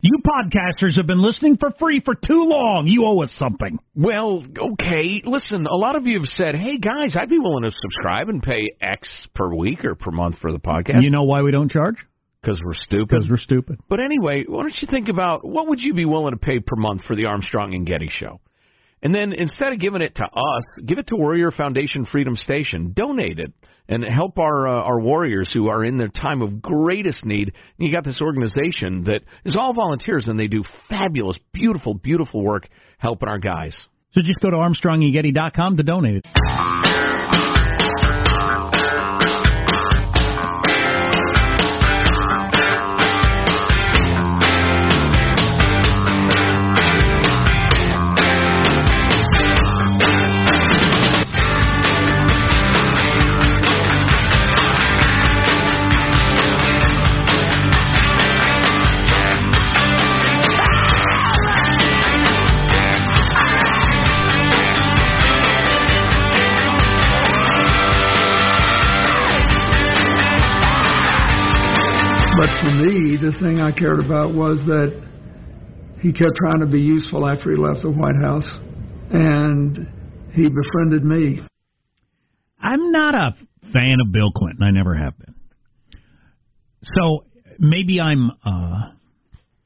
You podcasters have been listening for free for too long. You owe us something. Well, okay. Listen, a lot of you have said, hey, guys, I'd be willing to subscribe and pay X per week or per month for the podcast. You know why we don't charge? Because we're stupid. Because we're stupid. But anyway, why don't you think about what would you be willing to pay per month for the Armstrong and Getty show? And then instead of giving it to us, give it to Warrior Foundation Freedom Station. Donate it and help our uh, our warriors who are in their time of greatest need. And you got this organization that is all volunteers and they do fabulous, beautiful, beautiful work helping our guys. So just go to ArmstrongandGetty.com to donate it. For me, the thing I cared about was that he kept trying to be useful after he left the White House, and he befriended me. I'm not a fan of Bill Clinton. I never have been. So maybe I'm uh,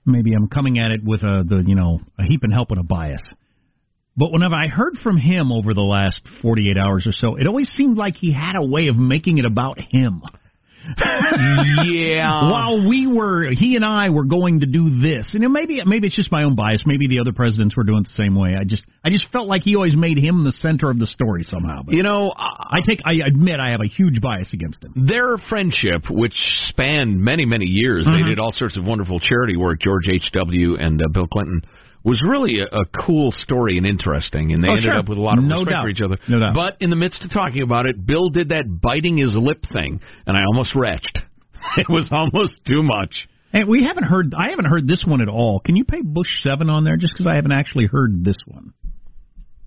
maybe I'm coming at it with a the you know a heap and help and a bias. But whenever I heard from him over the last 48 hours or so, it always seemed like he had a way of making it about him. yeah. While we were, he and I were going to do this, and maybe maybe it's just my own bias. Maybe the other presidents were doing it the same way. I just I just felt like he always made him the center of the story somehow. But You know, I take I admit I have a huge bias against him. Their friendship, which spanned many, many years, they did all sorts of wonderful charity work, George H.W. and uh, Bill Clinton, was really a, a cool story and interesting, and they Oh, ended sure. up with a lot of No respect doubt. for each other. No doubt. But in the midst of talking about it, Bill did that biting his lip thing, and I almost retched. It was almost too much. And we haven't heard I haven't heard this one at all. Can you pay Bush Seven on there just because I haven't actually heard this one?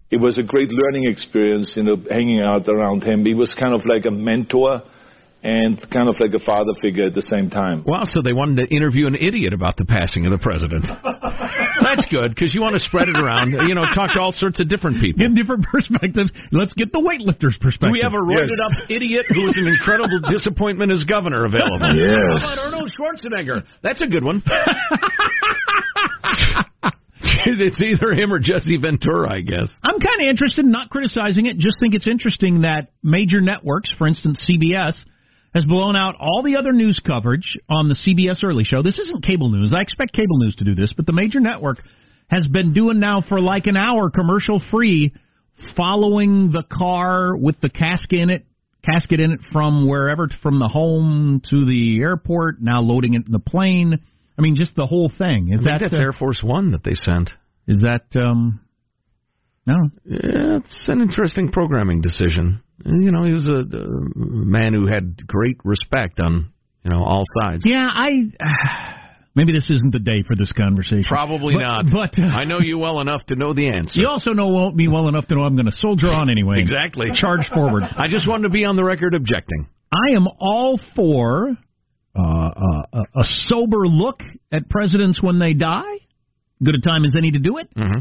it was a great learning experience, you know, hanging out around him. He was kind of like a mentor, and kind of like a father figure at the same time. Wow, so they wanted to interview an idiot about the passing of the president. That's good because you want to spread it around. You know, talk to all sorts of different people. Give different perspectives. Let's get the weightlifter's perspective. Do we have a roided Yes. up idiot who was an incredible disappointment as governor available? Yes. How about Arnold Schwarzenegger? That's a good one. it's either him or Jesse Ventura, I guess. I'm kind of interested, in not criticizing it, just think it's interesting that major networks, for instance, CBS, has blown out all the other news coverage on the CBS Early Show. This isn't cable news. I expect cable news to do this, but the major network has been doing now for like an hour commercial free, following the car with the casket in it, casket in it from wherever, from the home to the airport, now loading it in the plane. I mean, just the whole thing. Is I think that that's uh, Air Force One that they sent. Is that um? No. Yeah, it's an interesting programming decision. You know, he was a, a man who had great respect on you know all sides. Yeah, I. Maybe this isn't the day for this conversation. Probably But- not. But uh, I know you well enough to know the answer. you also know me well enough to know I'm going to soldier on anyway. Exactly. Charge forward. I just wanted to be on the record objecting. I am all for uh, uh, a a sober look at presidents when they die. Good a time as any to do it. Mm-hmm.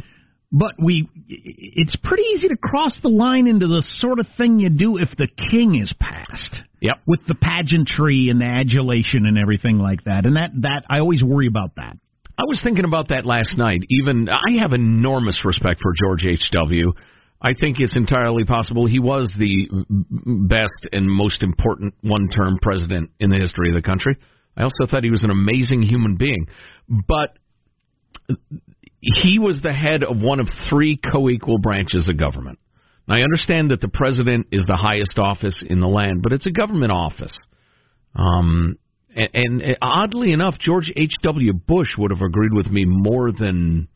But we, it's pretty easy to cross the line into the sort of thing you do if the king is passed. Yep. With the pageantry and the adulation and everything like that, and that that I always worry about that. I was thinking about that last night. Even I have enormous respect for George H.W. I think it's entirely possible he was the best and most important one-term president in the history of the country. I also thought he was an amazing human being, but he was the head of one of three co-equal branches of government. Now, I understand that the president is the highest office in the land, but it's a government office. Um, and, and oddly enough, George H.W. Bush would have agreed with me more than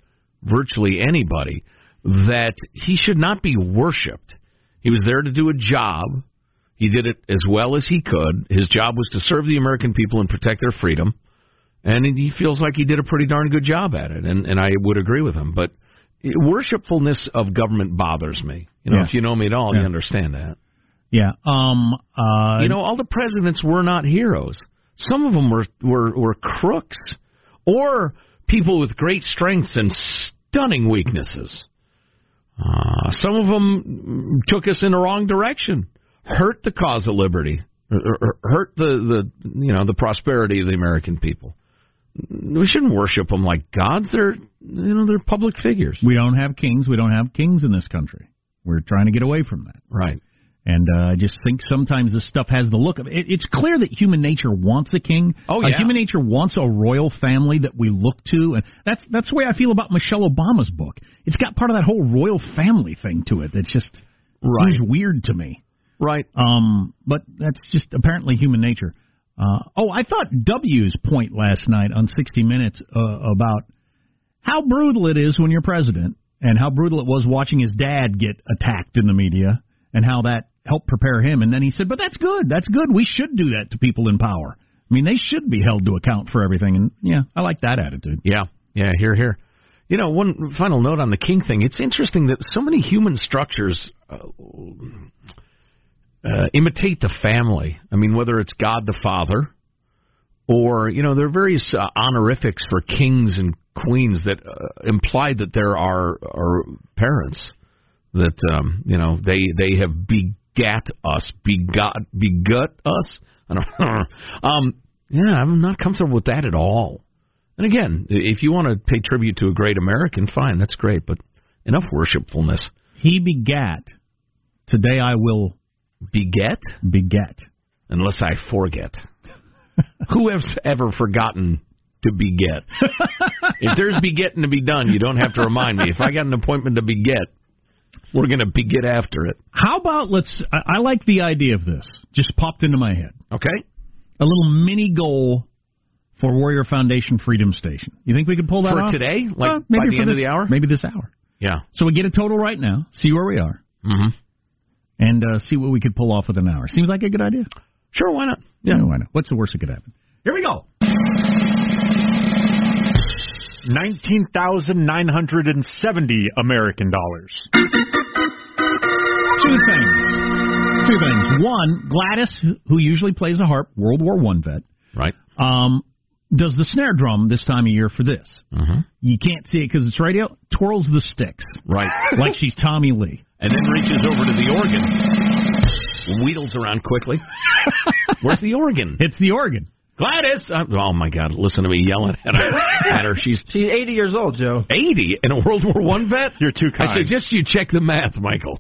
virtually anybody that he should not be worshipped. He was there to do a job. He did it as well as he could. His job was to serve the American people and protect their freedom. And he feels like he did a pretty darn good job at it. And, and I would agree with him. But worshipfulness of government bothers me. You know, Yeah. if you know me at all, Yeah. you understand that. Yeah. Um. Uh. You know, all the presidents were not heroes. Some of them were were, were crooks or people with great strengths and stunning weaknesses. Uh, some of them took us in the wrong direction, hurt the cause of liberty, or, or hurt the the you know the prosperity of the American people. We shouldn't worship them like gods. They're you know they're public figures. We don't have kings. We don't have kings in this country. We're trying to get away from that. Right. And uh, I just think sometimes this stuff has the look of it. It's clear that human nature wants a king. Oh, Uh, yeah. human nature wants a royal family that we look to, and that's that's the way I feel about Michelle Obama's book. It's got part of that whole royal family thing to it. It's just Right. seems weird to me. Right. Um, but that's just apparently human nature. Uh, oh, I thought W's point last night on 60 Minutes uh, about how brutal it is when you're president, and how brutal it was watching his dad get attacked in the media, and how that helped prepare him. And then he said, "But that's good. That's good. We should do that to people in power. I mean, they should be held to account for everything." And yeah, I like that attitude. Yeah, yeah, here, here. You know, one final note on the king thing. It's interesting that so many human structures uh, uh, imitate the family. I mean, whether it's God the Father, or you know, there are various uh, honorifics for kings and queens that uh, imply that there are, are parents that um, you know they they have begat us, begot begut us. I don't um, yeah, I'm not comfortable with that at all. And again, if you want to pay tribute to a great American, fine, that's great. But enough worshipfulness. He begat. Today I will Beget, beget. unless I forget. Who has ever forgotten to beget? if there's begetting to be done, you don't have to remind me. If I got an appointment to beget, we're going to beget after it. How about let's? I, I like the idea of this. Just popped into my head. Okay? A little mini goal for Warrior Foundation Freedom Station. You think we could pull that For off? today? Like by maybe the for end of the hour? Maybe this hour. Yeah. So we get a total right now. See where we are, hmm and uh, see what we could pull off with an hour. Seems like a good idea. Sure, why not? Yeah, why not? What's the worst that could happen? Here we go. 19,970 American dollars. Two things. Two things. One, Gladys, who usually plays a harp, World War One vet, Right. um, does the snare drum this time of year for this. Mm-hmm. You can't see it because it's radio. Twirls the sticks Right. like she's Tommy Lee. And then reaches over to the organ, wheedles around quickly. Where's the organ? It's the organ. Gladys! Uh, oh my God! Listen to me yelling at her. At her. She's She's 80 years old, Joe. 80 and a World War One vet. You're too kind. I suggest you check the math, Michael.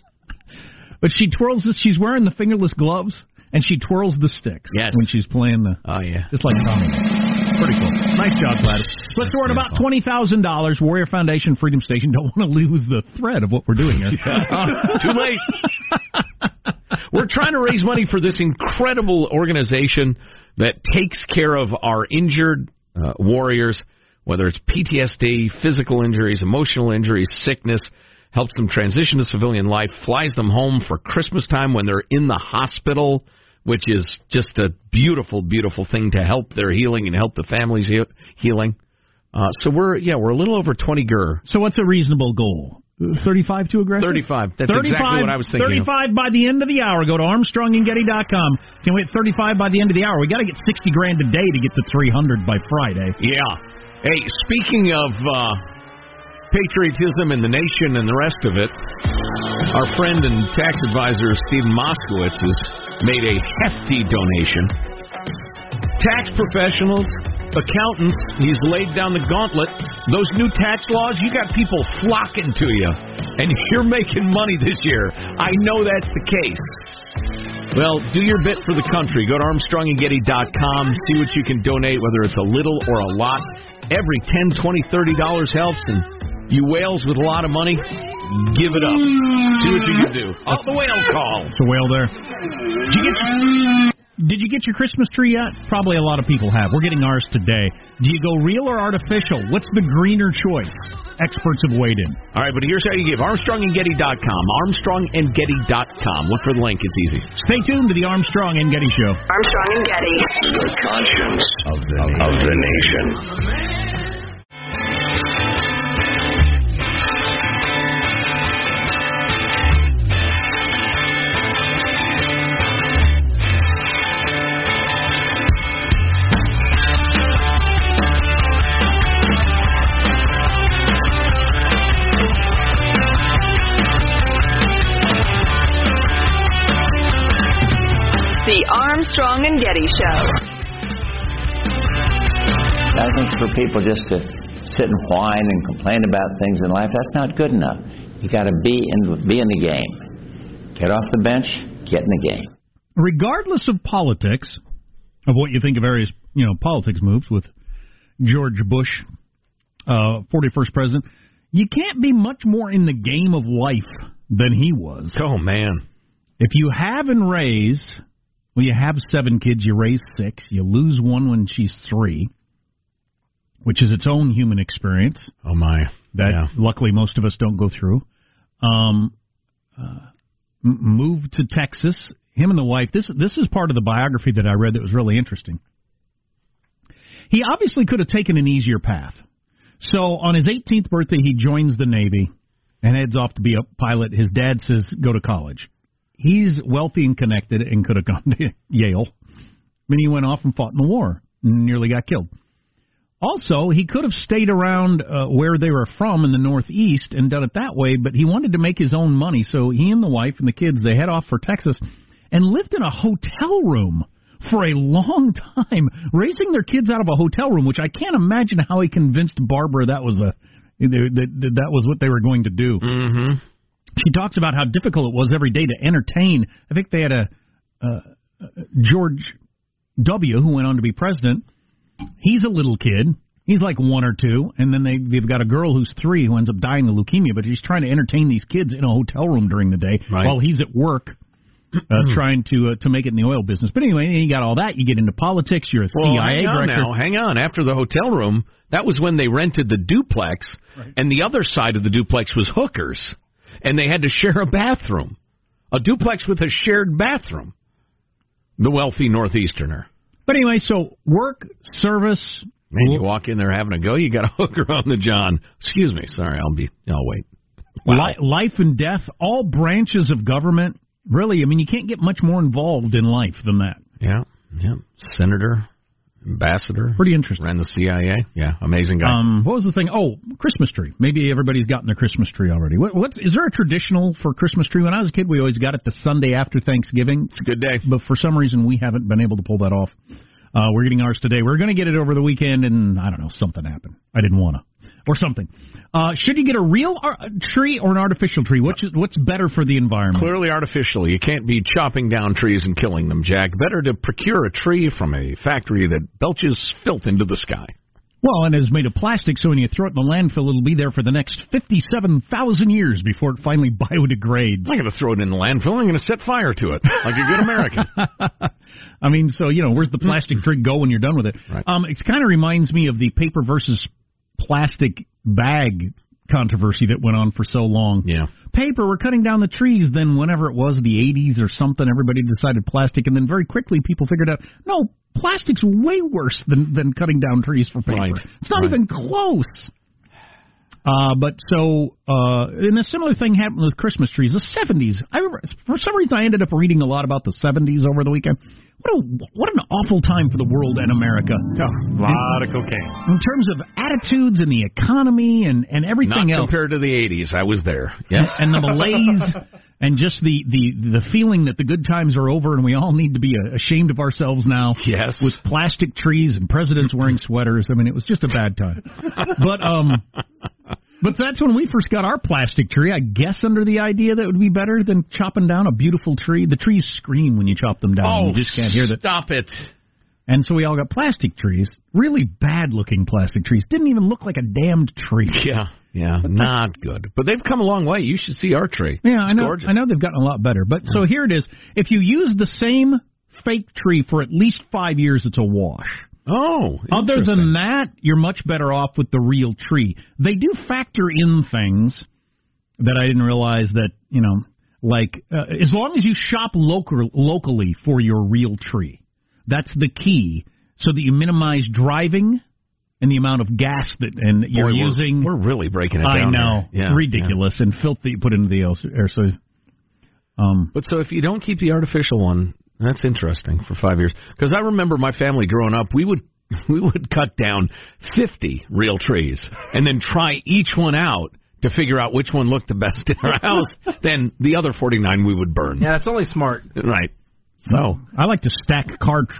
But she twirls this. She's wearing the fingerless gloves, and she twirls the sticks Yes. when she's playing the. Oh yeah. Just like Tommy. Pretty cool. Nice job, Gladys. Let's throw in about twenty thousand dollars. Warrior Foundation, Freedom Station. Don't want to lose the thread of what we're doing here. Uh, Too late. We're trying to raise money for this incredible organization that takes care of our injured uh, warriors, whether it's PTSD, physical injuries, emotional injuries, sickness, helps them transition to civilian life, flies them home for Christmas time when they're in the hospital, which is just a beautiful, beautiful thing to help their healing and help the families he- healing. Uh, so we're yeah we're a little over twenty gur. so what's a reasonable goal? Thirty-five too aggressive. 35. That's exactly what I was thinking of. Thirty-five by the end of the hour. Go to ArmstrongandGetty.com. Can we hit thirty-five by the end of the hour? We got to get sixty grand a day to get to three hundred by Friday. Yeah. Hey, speaking of uh, patriotism in the nation and the rest of it, our friend and tax advisor Stephen Moskowitz has made a hefty donation. Tax professionals, accountants, he's laid down the gauntlet. Those new tax laws, you got people flocking to you, and you're making money this year. I know that's the case. Well, do your bit for the country. Go to ArmstrongandGetty.com. See what you can donate, whether it's a little or a lot. Every $10, $20, $30 helps. And you whales with a lot of money, give it up. See what you can do. Oh, the whale call. It's a whale there. Did you get did you get your Christmas tree yet? Probably a lot of people have. We're getting ours today. Do you go real or artificial? What's the greener choice? Experts have weighed in. All right, but here's how you give. ArmstrongandGetty.com. ArmstrongandGetty.com. Look for the link. It's easy. Stay tuned to the Armstrong and Getty Show. Armstrong and Getty. The conscience of the, of the nation. The for people just to sit and whine and complain about things in life, that's not good enough. You got to be in be in the game. Get off the bench, get in the game. Regardless of politics, of what you think of various you know politics moves with George Bush, uh, 41st president, you can't be much more in the game of life than he was. Oh, man. If you have and raise, well, you have seven kids, you raise six, you lose one when she's three, which is its own human experience Oh, my. that Yeah. luckily most of us don't go through. Um, uh, moved to Texas. Him and the wife. This this is part of the biography that I read that was really interesting. He obviously could have taken an easier path. So on his 18th birthday, he joins the Navy and heads off to be a pilot. His dad says go to college. He's wealthy and connected and could have gone to Yale. Then he went off and fought in the war and nearly got killed. Also, he could have stayed around uh, where they were from in the Northeast and done it that way, but he wanted to make his own money. So he and the wife and the kids they head off for Texas and lived in a hotel room for a long time, raising their kids out of a hotel room. Which I can't imagine how he convinced Barbara that was a that that, was what they were going to do. Mm-hmm. She talks about how difficult it was every day to entertain. I think they had a uh, George W. who went on to be president. He's a little kid. He's like one or two, and then they they've got a girl who's three who ends up dying of leukemia. But he's trying to entertain these kids in a hotel room during the day Right. while he's at work. Uh, trying to uh, to make it in the oil business, but anyway, you got all that. You get into politics. You're a Well, CIA hang on director. now. Hang on. After the hotel room, that was when they rented the duplex, and the other side of the duplex was hookers, and they had to share a bathroom, a duplex with a shared bathroom. The wealthy northeasterner. But anyway, so work, service, Man, you walk in there having a go, you got a hooker on the john. Excuse me. Sorry, I'll be. I'll wait. Li- life and death, all branches of government Really, I mean, you can't get much more involved in life than that. Yeah, yeah. Senator, ambassador. Pretty interesting. Ran the CIA. Yeah, amazing guy. Um, what was the thing? Oh, Christmas tree. Maybe everybody's gotten their Christmas tree already. What, what is there a traditional for Christmas tree? When I was a kid, we always got it the Sunday after Thanksgiving. It's a good day, but for some reason, we haven't been able to pull that off. Uh, we're getting ours today. We're going to get it over the weekend, and I don't know, something happened. I didn't want to, or something. Uh, should you get a real ar- tree or an artificial tree? What's what's better for the environment? Clearly artificial. You can't be chopping down trees and killing them, Jack. Better to procure a tree from a factory that belches filth into the sky. Well, and it's made of plastic, so when you throw it in the landfill, it'll be there for the next 57,000 years before it finally biodegrades. I'm going to throw it in the landfill. I'm going to set fire to it like a good American. I mean, so, you know, where's the plastic tree go when you're done with it? Right. Um, it kind of reminds me of the paper versus plastic bag controversy that went on for so long. Yeah. Paper, we're cutting down the trees. Then, whenever it was, the 80s or something, everybody decided plastic. And then very quickly, people figured out, no, plastic's way worse than, than cutting down trees for paper. Right. It's not Right. even close. Uh, but so, uh, and a similar thing happened with Christmas trees. The 70s. I remember, for some reason, I ended up reading a lot about the 70s over the weekend. What a, what an awful time for the world and America. A lot of cocaine. In terms of attitudes and the economy and, and everything Not else. compared to the 80s. I was there. Yes. And the malaise and just the, the, the feeling that the good times are over and we all need to be uh, ashamed of ourselves now. Yes. With plastic trees and presidents wearing sweaters. I mean, it was just a bad time. But, um, but that's when we first got our plastic tree. I guess under the idea that it would be better than chopping down a beautiful tree. The trees scream when you chop them down. Oh, you just can't hear that. Stop it. And so we all got plastic trees. Really bad looking plastic trees. Didn't even look like a damned tree. Yeah. Yeah. Not good. But they've come a long way. You should see our tree. Yeah, It's I know. gorgeous. I know they've gotten a lot better. But so here it is. If you use the same fake tree for at least five years, it's a wash. Oh. Other than that, you're much better off with the real tree. They do factor in things that I didn't realize that you know, like uh, as long as you shop local locally for your real tree, that's the key, so that you minimize driving and the amount of gas that and you're we're- using. We're, really breaking it down. I know. Yeah, ridiculous and filth that you put into the air- air. So, um, But so if you don't keep the artificial one, that's interesting for five years. Because I remember my family growing up, we would we would cut down fifty real trees and then try each one out to figure out which one looked the best in our house. then the other forty nine we would burn. Yeah, that's only smart. Right. So I like to stack car tr-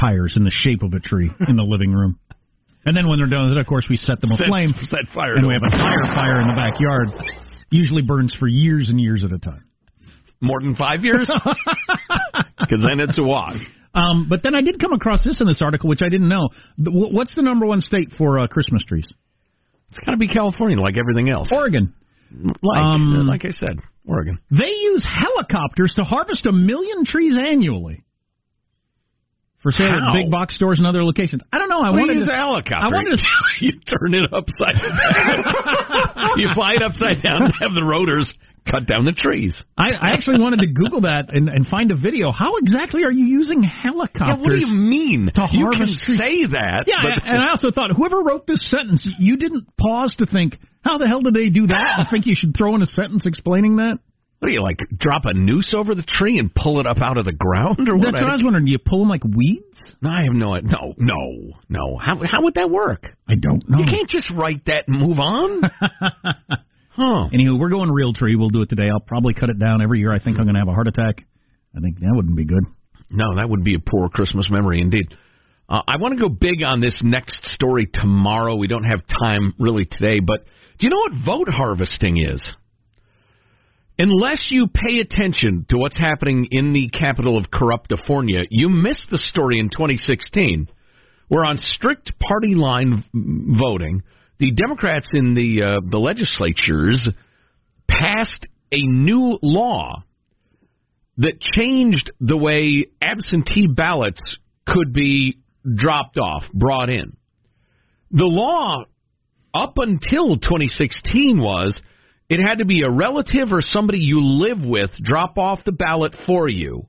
tires in the shape of a tree in the living room. And then when they're done with it, of course, we set them Set- aflame. set fire And we have a tire fire in the backyard. Usually burns for years and years at a time. More than five years, because then it's a wash. Um, but then I did come across this in this article, which I didn't know. What's the number one state for uh, Christmas trees? It's got to be California, like everything else. Oregon. Like, Um, like I said, Oregon. They use helicopters to harvest a million trees annually for sale How? at big box stores and other locations. I don't know. I want to use a helicopter. I wanted to. you turn it upside down. you fly it upside down, have the rotors cut down the trees. I, I actually wanted to Google that and, and find a video. How exactly are you using helicopters? Yeah, what do you mean? To you harvest can trees? say that. Yeah, but and I also thought whoever wrote this sentence, you didn't pause to think, how the hell did they do that? I think you should throw in a sentence explaining that. what do you like? Drop a noose over the tree and pull it up out of the ground, or what? That's what I was wondering. Do you pull them like weeds? No, I have no idea. No, no, no. How how would that work? I don't know. You can't just write that and move on. huh? Anywho, we're going real tree. We'll do it today. I'll probably cut it down every year. I think I'm going to have a heart attack. I think that wouldn't be good. No, that would be a poor Christmas memory indeed. Uh, I want to go big on this next story tomorrow. We don't have time really today, but do you know what vote harvesting is? Unless you pay attention to what's happening in the capital of Corruptifornia, you missed the story in 2016, where on strict party line voting, the Democrats in the uh, the legislatures passed a new law that changed the way absentee ballots could be dropped off, brought in. The law up until 2016 was it had to be a relative or somebody you live with drop off the ballot for you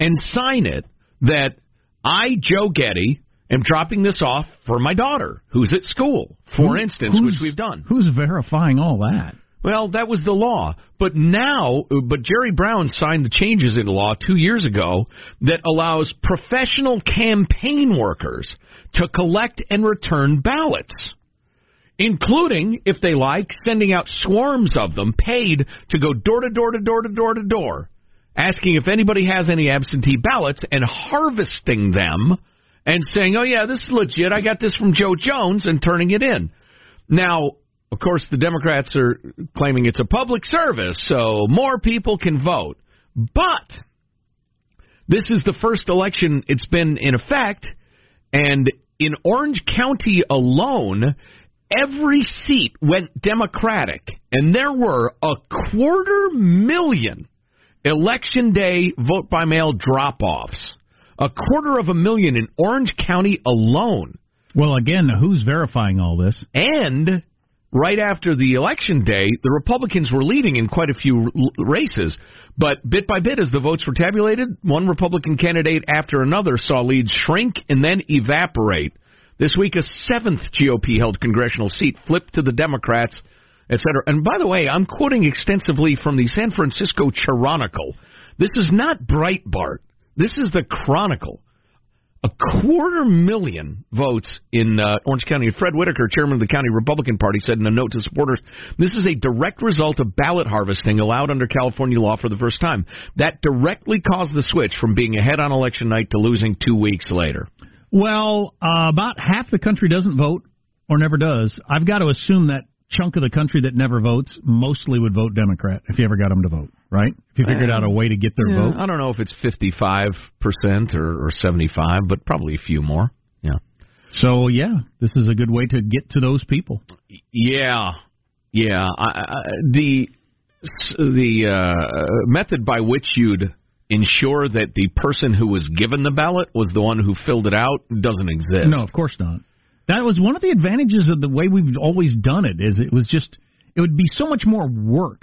and sign it that I, Joe Getty, am dropping this off for my daughter who's at school, for Who- instance, which we've done. Who's verifying all that? Well, that was the law. But now, but Jerry Brown signed the changes in law two years ago that allows professional campaign workers to collect and return ballots, including, if they like, sending out swarms of them paid to go door to door to door to door to door, asking if anybody has any absentee ballots and harvesting them and saying, oh, yeah, this is legit. I got this from Joe Jones and turning it in. Now, of course, the Democrats are claiming it's a public service, so more people can vote. But this is the first election it's been in effect, and in Orange County alone, every seat went Democratic, and there were a quarter million election day vote by mail drop offs. A quarter of a million in Orange County alone. Well, again, who's verifying all this? And right after the election day, the Republicans were leading in quite a few races. But bit by bit, as the votes were tabulated, one Republican candidate after another saw leads shrink and then evaporate. This week, a seventh GOP held congressional seat flipped to the Democrats, etc. And by the way, I'm quoting extensively from the San Francisco Chronicle. This is not Breitbart. This is the Chronicle a quarter million votes in uh, Orange County. Fred Whitaker, chairman of the county Republican Party, said in a note to supporters, "This is a direct result of ballot harvesting allowed under California law for the first time. That directly caused the switch from being ahead on election night to losing two weeks later." Well, uh, about half the country doesn't vote or never does. I've got to assume that chunk of the country that never votes mostly would vote Democrat if you ever got them to vote, right? If you figured out a way to get their yeah, vote. I don't know if it's 55% or, or 75, but probably a few more. Yeah. So, yeah, this is a good way to get to those people. Yeah. Yeah. I, I, the the uh, method by which you'd ensure that the person who was given the ballot was the one who filled it out doesn't exist. No, of course not. That was one of the advantages of the way we've always done it. Is it was just it would be so much more work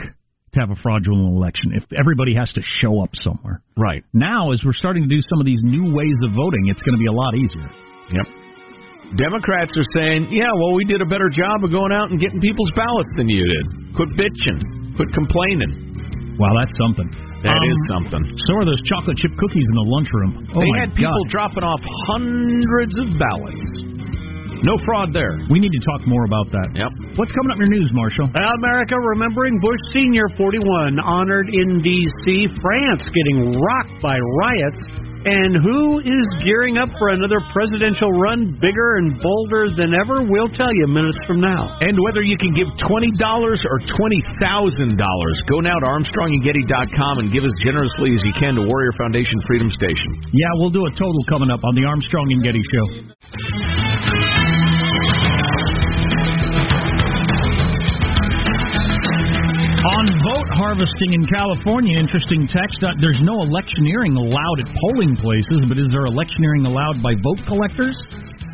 to have a fraudulent election if everybody has to show up somewhere. Right. Now, as we're starting to do some of these new ways of voting, it's going to be a lot easier. Yep. Democrats are saying, yeah, well, we did a better job of going out and getting people's ballots than you did. Quit bitching. Quit complaining. Wow, that's something. That um, is something. So are those chocolate chip cookies in the lunchroom. Oh they had people God. dropping off hundreds of ballots. No fraud there. We need to talk more about that. Yep. What's coming up in your news, Marshall? America remembering Bush Senior 41 honored in D.C. France getting rocked by riots. And who is gearing up for another presidential run bigger and bolder than ever? We'll tell you minutes from now. And whether you can give $20 or $20,000, go now to ArmstrongandGetty.com and give as generously as you can to Warrior Foundation Freedom Station. Yeah, we'll do a total coming up on the Armstrong and Getty Show. Harvesting in California, interesting text. Uh, there's no electioneering allowed at polling places, but is there electioneering allowed by vote collectors?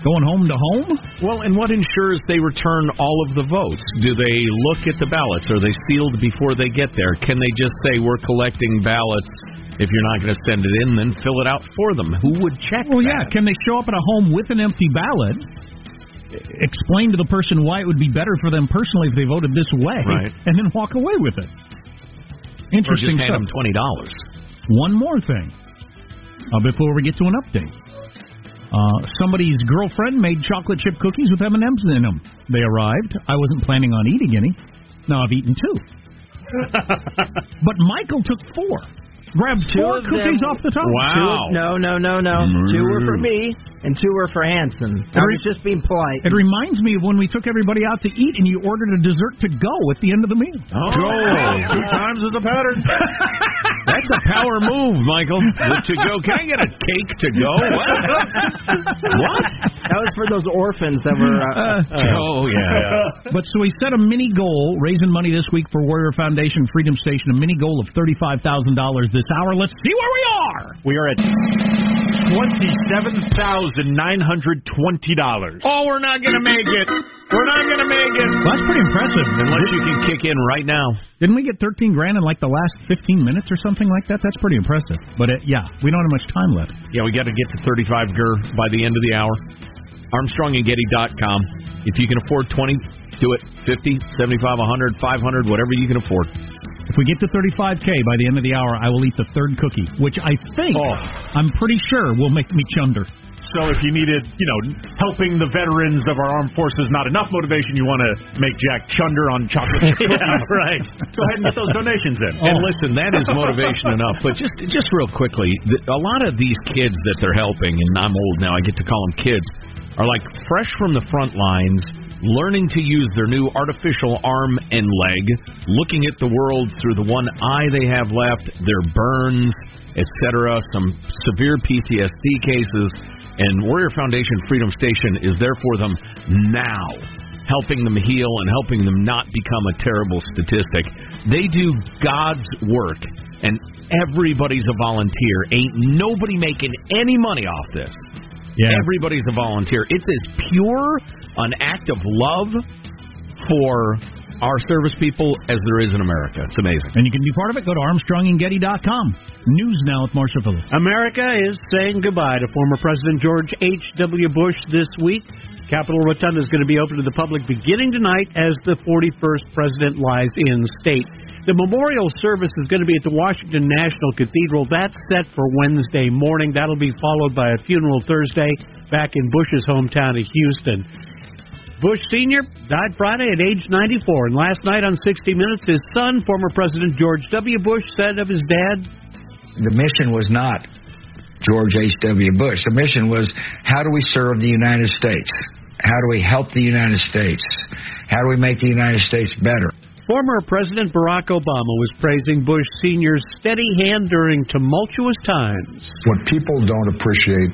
Going home to home? Well, and what ensures they return all of the votes? Do they look at the ballots? Are they sealed before they get there? Can they just say, we're collecting ballots? If you're not going to send it in, then fill it out for them. Who would check Well, that? yeah. Can they show up at a home with an empty ballot? explain to the person why it would be better for them personally if they voted this way, right. and then walk away with it. Interesting or just hand stuff. twenty dollars. One more thing uh, before we get to an update. Uh, somebody's girlfriend made chocolate chip cookies with M and M's in them. They arrived. I wasn't planning on eating any. Now I've eaten two. but Michael took four. Grabbed two four cookies them, off the top. Wow. Two, no, no, no, no. Mm. Two were for me, and two were for Hanson. I was just being polite. It reminds me of when we took everybody out to eat, and you ordered a dessert to go at the end of the meal. Oh, two times is a pattern. That's a power move, Michael. The to go. Can I get a cake to go? What? what? That was for those orphans that were. Uh, uh, oh yeah. But so we set a mini goal, raising money this week for Warrior Foundation Freedom Station, a mini goal of thirty-five thousand dollars this hour. Let's see where we are. We are at twenty-seven thousand nine hundred twenty dollars. Oh, we're not going to make it. We're not going to make it. Well, that's pretty impressive. Unless you can kick in right now. Didn't we get thirteen grand in like the last fifteen minutes or something like that? That's pretty impressive. But it, yeah, we don't have much time left. Yeah, we got to get to thirty-five gur by the end of the hour. ArmstrongandGetty.com. If you can afford 20, do it. 50, 75, 100, 500, whatever you can afford. If we get to 35K by the end of the hour, I will eat the third cookie, which I think, oh. I'm pretty sure, will make me chunder. So if you needed, you know, helping the veterans of our armed forces not enough motivation, you want to make Jack chunder on chocolate chip cookies. Yeah, right. Go ahead and get those donations in. And listen, that is motivation enough. But just just real quickly, th- a lot of these kids that they're helping, and I'm old now, I get to call them kids, are like fresh from the front lines, learning to use their new artificial arm and leg, looking at the world through the one eye they have left, their burns, etc., some severe PTSD cases. And Warrior Foundation Freedom Station is there for them now, helping them heal and helping them not become a terrible statistic. They do God's work, and everybody's a volunteer. Ain't nobody making any money off this. Yeah. Everybody's a volunteer. It's as pure an act of love for our service people as there is in America. It's amazing. And you can be part of it. Go to ArmstrongandGetty.com. News now with Marshall Phillips. America is saying goodbye to former President George H.W. Bush this week. Capitol Rotunda is going to be open to the public beginning tonight as the 41st president lies in state. The memorial service is going to be at the Washington National Cathedral. That's set for Wednesday morning. That'll be followed by a funeral Thursday back in Bush's hometown of Houston. Bush Sr. died Friday at age 94, and last night on 60 Minutes, his son, former President George W. Bush, said of his dad, the mission was not George H.W. Bush. The mission was how do we serve the United States? How do we help the United States? How do we make the United States better? Former President Barack Obama was praising Bush Sr.'s steady hand during tumultuous times. What people don't appreciate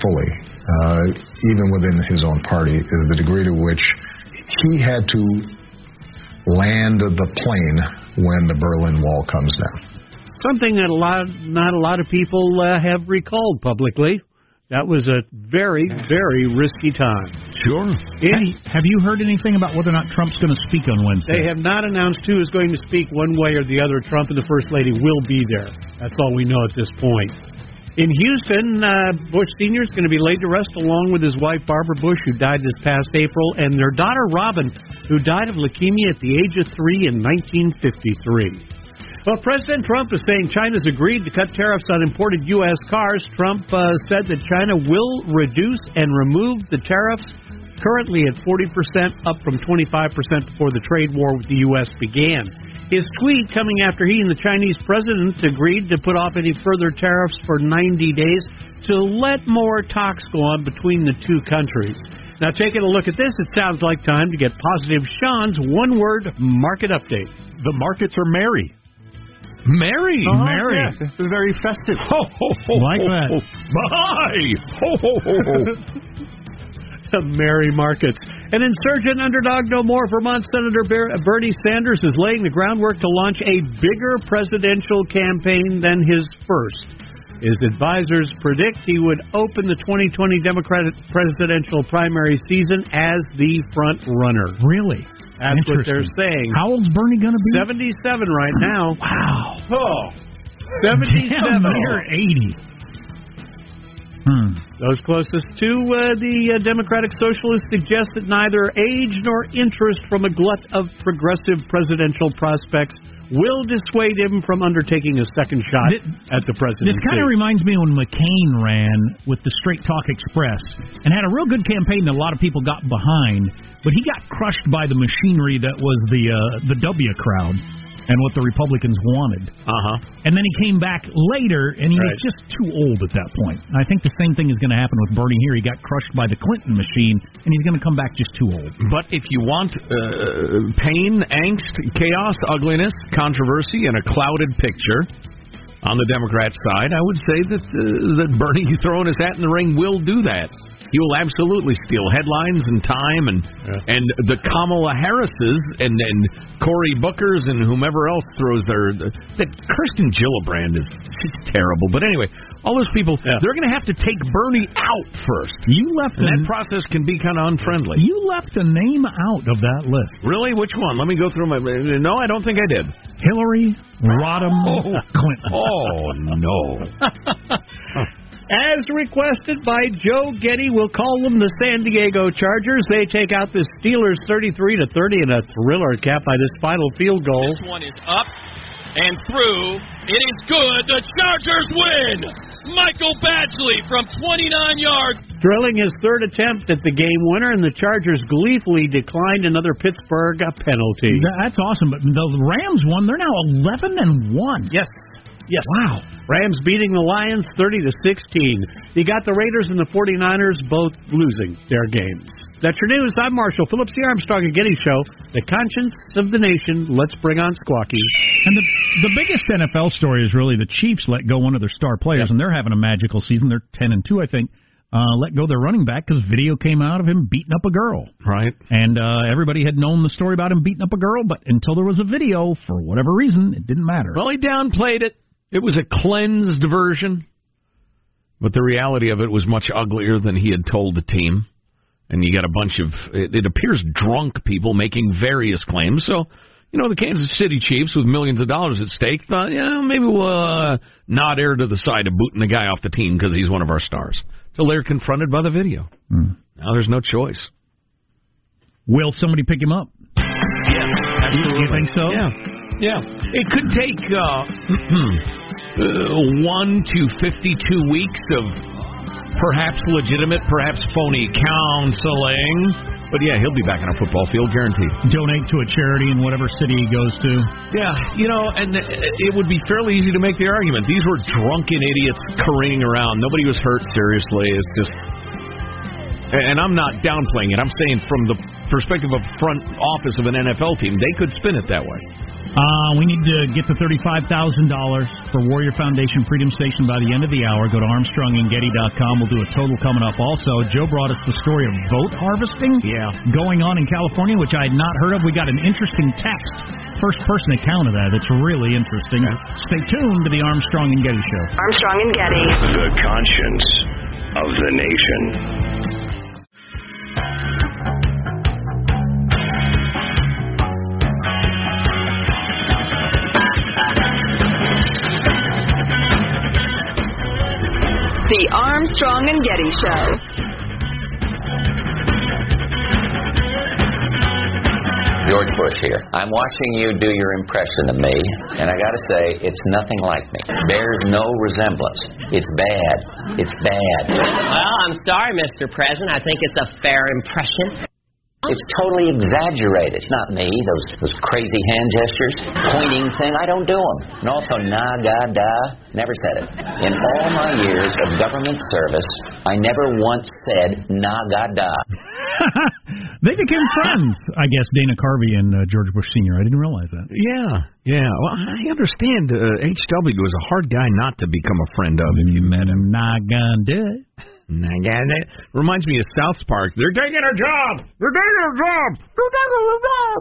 fully, uh, even within his own party, is the degree to which he had to land the plane when the Berlin Wall comes down. Something that a lot, not a lot of people uh, have recalled publicly. That was a very, very risky time. Sure. In, Have you heard anything about whether or not Trump's going to speak on Wednesday? They have not announced who is going to speak one way or the other. Trump and the First Lady will be there. That's all we know at this point. In Houston, uh, Bush Sr. is going to be laid to rest along with his wife Barbara Bush, who died this past April, and their daughter Robin, who died of leukemia at the age of three in 1953. Well, President Trump is saying China's agreed to cut tariffs on imported U.S. cars. Trump uh, said that China will reduce and remove the tariffs currently at 40%, up from 25% before the trade war with the U.S. began. His tweet coming after he and the Chinese president agreed to put off any further tariffs for 90 days to let more talks go on between the two countries. Now, taking a look at this, it sounds like time to get positive Sean's one word market update. The markets are merry. Mary, Oh, Mary. yeah, this is very festive. Ho, ho, ho, Like ho, that. ho. Bye. Ho, ho, ho, ho. Merry markets. An insurgent underdog no more. Vermont Senator Bernie Sanders is laying the groundwork to launch a bigger presidential campaign than his first. His advisors predict he would open the 2020 Democratic presidential primary season as the front runner. Really? That's what they're saying. How old's Bernie going to be? 77 right now. Wow. Oh. 77. Damn near 80. Hmm. Those closest to uh, the uh, Democratic Socialists suggest that neither age nor interest from a glut of progressive presidential prospects will dissuade him from undertaking a second shot at the presidency. This kind of reminds me when McCain ran with the Straight Talk Express and had a real good campaign that a lot of people got behind, but he got crushed by the machinery that was the uh, the W crowd and what the Republicans wanted. Uh huh. And then he came back later, and he was just too old at that point. And I think the same thing is going to happen with Bernie here. He got crushed by the Clinton machine, and he's going to come back just too old. But if you want uh, pain, angst, chaos, ugliness, controversy, and a clouded picture on the Democrat side, I would say that uh, that Bernie throwing his hat in the ring will do that. He will absolutely steal headlines and time and and the Kamala Harrises and and Cory Booker's and whomever else throws their that Kirsten Gillibrand is terrible. But anyway, all those people they're going to have to take Bernie out first. You left and that process can be kind of unfriendly. You left a name out of that list. Really? Which one? Let me go through my. No, I don't think I did. Hillary Rodham Oh. Clinton. Oh no! As requested by Joe Getty, we'll call them the San Diego Chargers. They take out the Steelers 33 to 30 in a thriller capped by this final field goal. This one is up and through. It is good. The Chargers win. Michael Badgley from 29 yards. Drilling his third attempt at the game winner, and the Chargers gleefully declined another Pittsburgh penalty. That's awesome. But the Rams won. They're now 11 and 1. Yes. Yes. Wow. Rams beating the Lions 30 to 16. You got the Raiders and the 49ers both losing their games. That's your news. I'm Marshall Phillips, the Armstrong and Getty Show, the conscience of the nation. Let's bring on Squawky. And the the biggest NFL story is really the Chiefs let go one of their star players, and they're having a magical season. They're 10 and 2, I think. Uh, let go their running back because video came out of him beating up a girl. Right. And uh, everybody had known the story about him beating up a girl, but until there was a video, for whatever reason, it didn't matter. Well, he downplayed it. It was a cleansed version, but the reality of it was much uglier than he had told the team. And you got a bunch of, it, it appears, drunk people making various claims. So, you know, the Kansas City Chiefs with millions of dollars at stake thought, you know, maybe we'll uh, not err to the side of booting the guy off the team because he's one of our stars. So they're confronted by the video. Hmm. Now there's no choice. Will somebody pick him up? Yes, absolutely. You think so? Yeah. Yeah. It could take uh, uh, one to 52 weeks of perhaps legitimate, perhaps phony counseling. But yeah, he'll be back on a football field, guaranteed. Donate to a charity in whatever city he goes to. Yeah, you know, and it would be fairly easy to make the argument. These were drunken idiots careening around. Nobody was hurt seriously. It's just. And I'm not downplaying it. I'm saying from the perspective of front office of an NFL team, they could spin it that way. Uh, we need to get to $35,000 for Warrior Foundation Freedom Station by the end of the hour. Go to ArmstrongandGetty.com. We'll do a total coming up. Also, Joe brought us the story of vote harvesting yeah. going on in California, which I had not heard of. We got an interesting text, first person account of that. It's really interesting. Stay tuned to the Armstrong and Getty Show. Armstrong and Getty. The conscience of the nation. The Armstrong and Getty Show. George Bush here. I'm watching you do your impression of me, and I gotta say, it's nothing like me. Bears no resemblance. It's bad. It's bad. Well, I'm sorry, Mr. President. I think it's a fair impression. It's totally exaggerated. Not me, those those crazy hand gestures, pointing thing. I don't do them. And also, na ga da, never said it. In all my years of government service, I never once said na ga da. they became friends, I guess, Dana Carvey and uh, George Bush Sr. I didn't realize that. Yeah, yeah. Well, I understand uh, H.W. was a hard guy not to become a friend of if you met him. Not gonna do it. Not gonna. Reminds me of South Park. They're taking our job. They're taking our job. They're taking our job.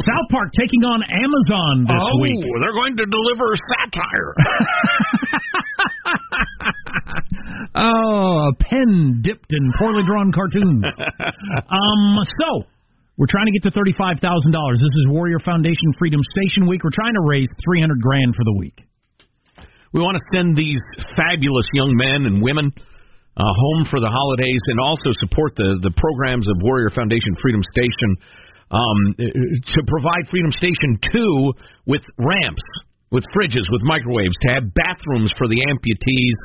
South Park taking on Amazon this oh, week. they're going to deliver satire. Oh, a pen dipped in poorly drawn cartoons. um, so we're trying to get to thirty-five thousand dollars. This is Warrior Foundation Freedom Station Week. We're trying to raise three hundred grand for the week. We want to send these fabulous young men and women uh, home for the holidays and also support the, the programs of Warrior Foundation Freedom Station um, to provide Freedom Station 2 with ramps, with fridges, with microwaves, to have bathrooms for the amputees,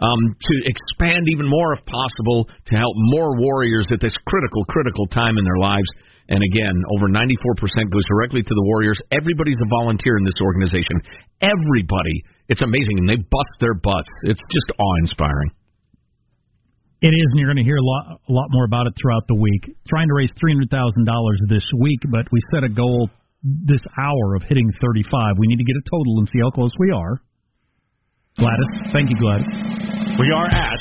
um, to expand even more if possible, to help more warriors at this critical, critical time in their lives. And again, over 94% goes directly to the Warriors. Everybody's a volunteer in this organization. Everybody. It's amazing. And they bust their butts. It's just awe inspiring. It is, and you're going to hear a lot, a lot more about it throughout the week. Trying to raise three hundred thousand dollars this week, but we set a goal this hour of hitting thirty-five. We need to get a total and see how close we are. Gladys, thank you, Gladys. We are at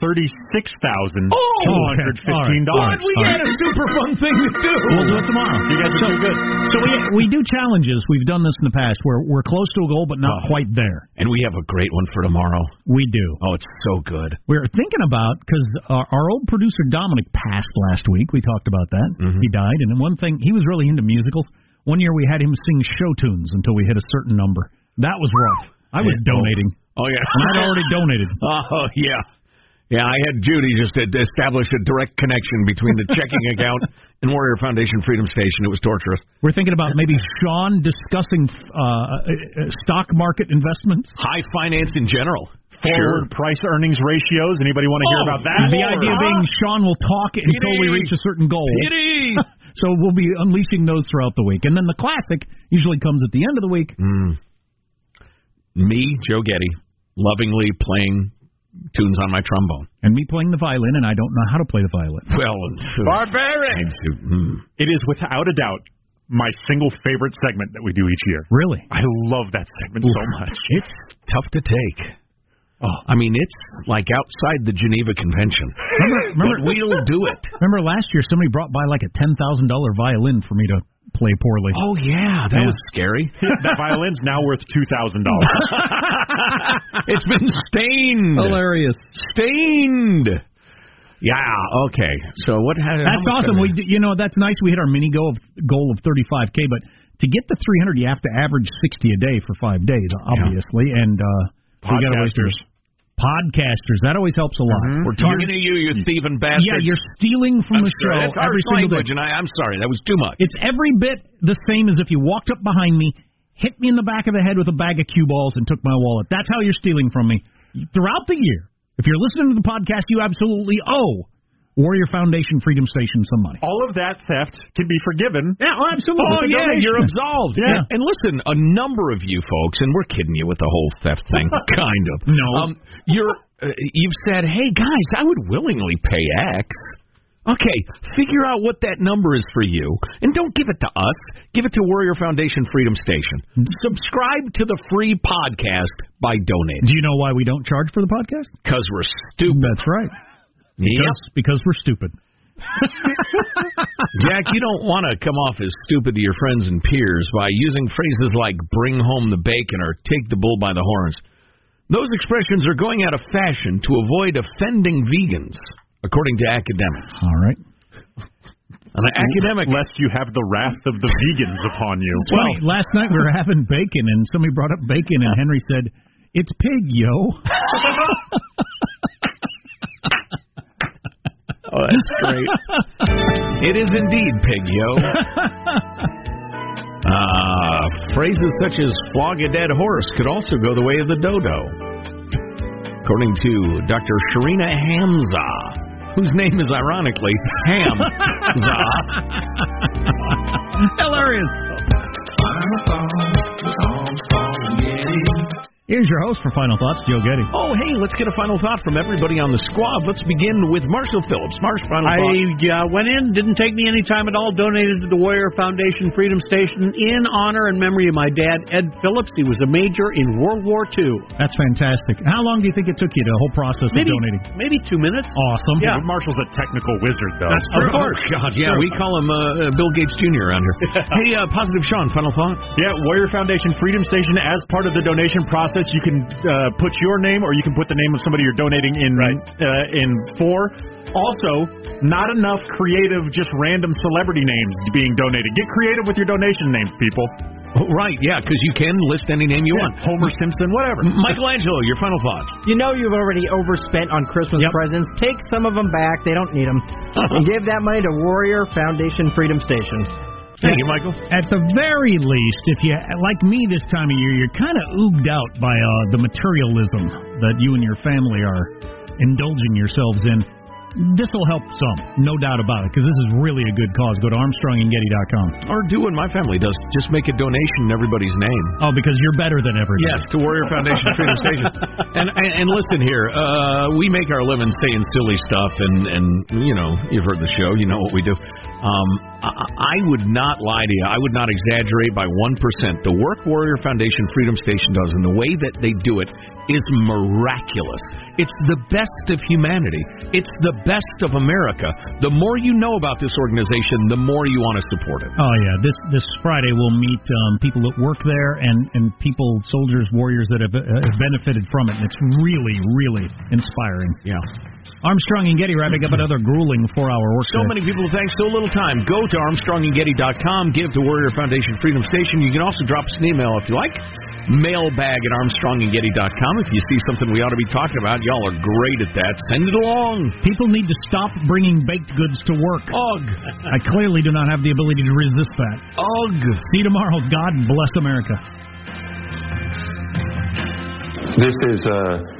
thirty-six thousand Oh, two hundred fifteen dollars. we got a super fun thing to do. We'll do it tomorrow. You guys are so, too good. So we we do challenges. We've done this in the past where we're close to a goal but not oh. quite there. And we have a great one for tomorrow. We do. Oh, it's so good. We are thinking about because our, our old producer Dominic passed last week. We talked about that. Mm-hmm. He died, and one thing he was really into musicals. One year we had him sing show tunes until we hit a certain number. That was rough. I was donating. Oh yeah, and I'd already donated. Oh yeah, yeah. I had Judy just to establish a direct connection between the checking account and Warrior Foundation Freedom Station. It was torturous. We're thinking about maybe Sean discussing uh, uh, stock market investments, high finance in general. Forward price earnings ratios. Anybody want to hear Oh, about that? The idea being Sean will talk until we reach a certain goal. So we'll be unleashing those throughout the week, and then the classic usually comes at the end of the week. Mm. Me, Joe Getty, lovingly playing tunes on my trombone. And me playing the violin, and I don't know how to play the violin. Well, Barbaric. Hmm. It is without a doubt my single favorite segment that we do each year. Really? I love that segment so much. It's tough to take. Oh, I mean, it's like outside the Geneva Convention. Remember, but we'll do it. Remember last year, somebody brought by like a ten thousand dollar violin for me to play poorly. Oh yeah, that was scary. that violin's now worth two thousand dollars. it's been stained. Hilarious. Stained. Yeah. Okay. So what? Had, That's awesome. We, you know, that's nice. We hit our mini goal of goal of 35k, but to get to 300, you have to average 60 a day for five days, obviously. And uh, so we gotta wait for- Podcasters. Podcasters. That always helps a lot. Mm-hmm. We're talking to you, you thieving bastards. Yeah, you're stealing from I'm the sorry, show every single language, day. and I, I'm sorry. That was too much. It's every bit the same as if you walked up behind me, hit me in the back of the head with a bag of cue balls, and took my wallet. That's how you're stealing from me throughout the year. If you're listening to the podcast, you absolutely owe Warrior Foundation Freedom Station some money. All of that theft can be forgiven. Yeah, oh, absolutely. Oh yeah, donation. you're absolved. Yeah. And listen, a number of you folks, and we're kidding you with the whole theft thing, kind of. No. Um, you're uh, you've said, hey guys, I would willingly pay X. Okay, figure out what that number is for you, and don't give it to us. Give it to Warrior Foundation Freedom Station. Subscribe to the free podcast by donating. Do you know why we don't charge for the podcast? Because we're stupid. That's right. Because, because we're stupid. Jack, you don't want to come off as stupid to your friends and peers by using phrases like bring home the bacon or take the bull by the horns. Those expressions are going out of fashion to avoid offending vegans, according to academics. All right. An academic. Lest you have the wrath of the vegans upon you. It's funny. Last night we were having bacon, and somebody brought up bacon, and Henry said, "It's pig, yo." Oh, that's great. it is indeed pig, yo. Uh, phrases such as flog a dead horse could also go the way of the dodo. According to Dr. Shareena Hamzah, whose name is ironically Hamzah. Hilarious. Here's your host for Final Thoughts, Joe Getty. Oh, hey, let's get a final thought from everybody on the squad. Let's begin with Marshall Phillips. Marsh, final I thought. uh, went in, didn't take me any time at all, donated to the Warrior Foundation Freedom Station in honor and memory of my dad, Ed Phillips. He was a major in World War II. That's fantastic. How long do you think it took you, the whole process Maybe, of donating? maybe two minutes. Awesome. Yeah. But Marshall's a technical wizard, though. That's Of course, God, yeah, we call him uh, uh, Bill Gates Jr. around here. hey, uh, Positive Sean, final thought. Yeah, Warrior Foundation Freedom Station. As part of the donation process, you can uh, put your name or you can put the name of somebody you're donating in uh, in for. Also, not enough creative, just random celebrity names being donated. Get creative with your donation names, people. Oh, right, yeah, because you can list any name you want. Homer Simpson, whatever. Michelangelo, your final thoughts. You know you've already overspent on Christmas presents. Take some of them back. They don't need them. and give that money to Warrior Foundation Freedom Station. Thank you, Michael. At the very least, if you like me this time of year, you're kind of ooged out by uh, the materialism that you and your family are indulging yourselves in. This will help some, no doubt about it, because this is really a good cause. Go to ArmstrongandGetty.com. Or do what my family does. Just make a donation in everybody's name. Oh, because you're better than everybody. Yes, to Warrior Foundation Freedom Station. And, and and listen here, uh, we make our living saying silly stuff, and and you know you've heard the show, you know what we do. Um, I, I would not lie to you. I would not exaggerate by one percent. The work Warrior Foundation Freedom Station does, and the way that they do it, is miraculous. It's the best of humanity. It's the best of America. The more you know about this organization, the more you want to support it. Oh yeah, this this Friday we'll meet um, people that work there and and people, soldiers, warriors that have, uh, have benefited from it. And it's really, really inspiring. Yeah. Armstrong and Getty wrapping up another grueling four-hour work. So many people thank so little time. Go to ArmstrongandGetty.com, give to Warrior Foundation Freedom Station. You can also drop us an email if you like. Mailbag at ArmstrongandGetty.com. If you see something we ought to be talking about, y'all are great at that. Send it along. People need to stop bringing baked goods to work. Ugh. I clearly do not have the ability to resist that. Ugh. See you tomorrow. God bless America. This is a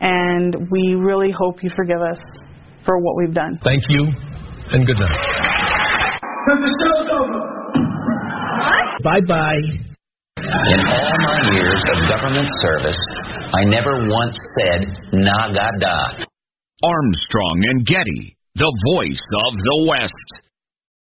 and we really hope you forgive us for what we've done. Thank you, and good night. The show's over. Bye bye. In all my years of government service, I never once said nagada. Armstrong and Getty, the voice of the West.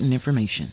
information.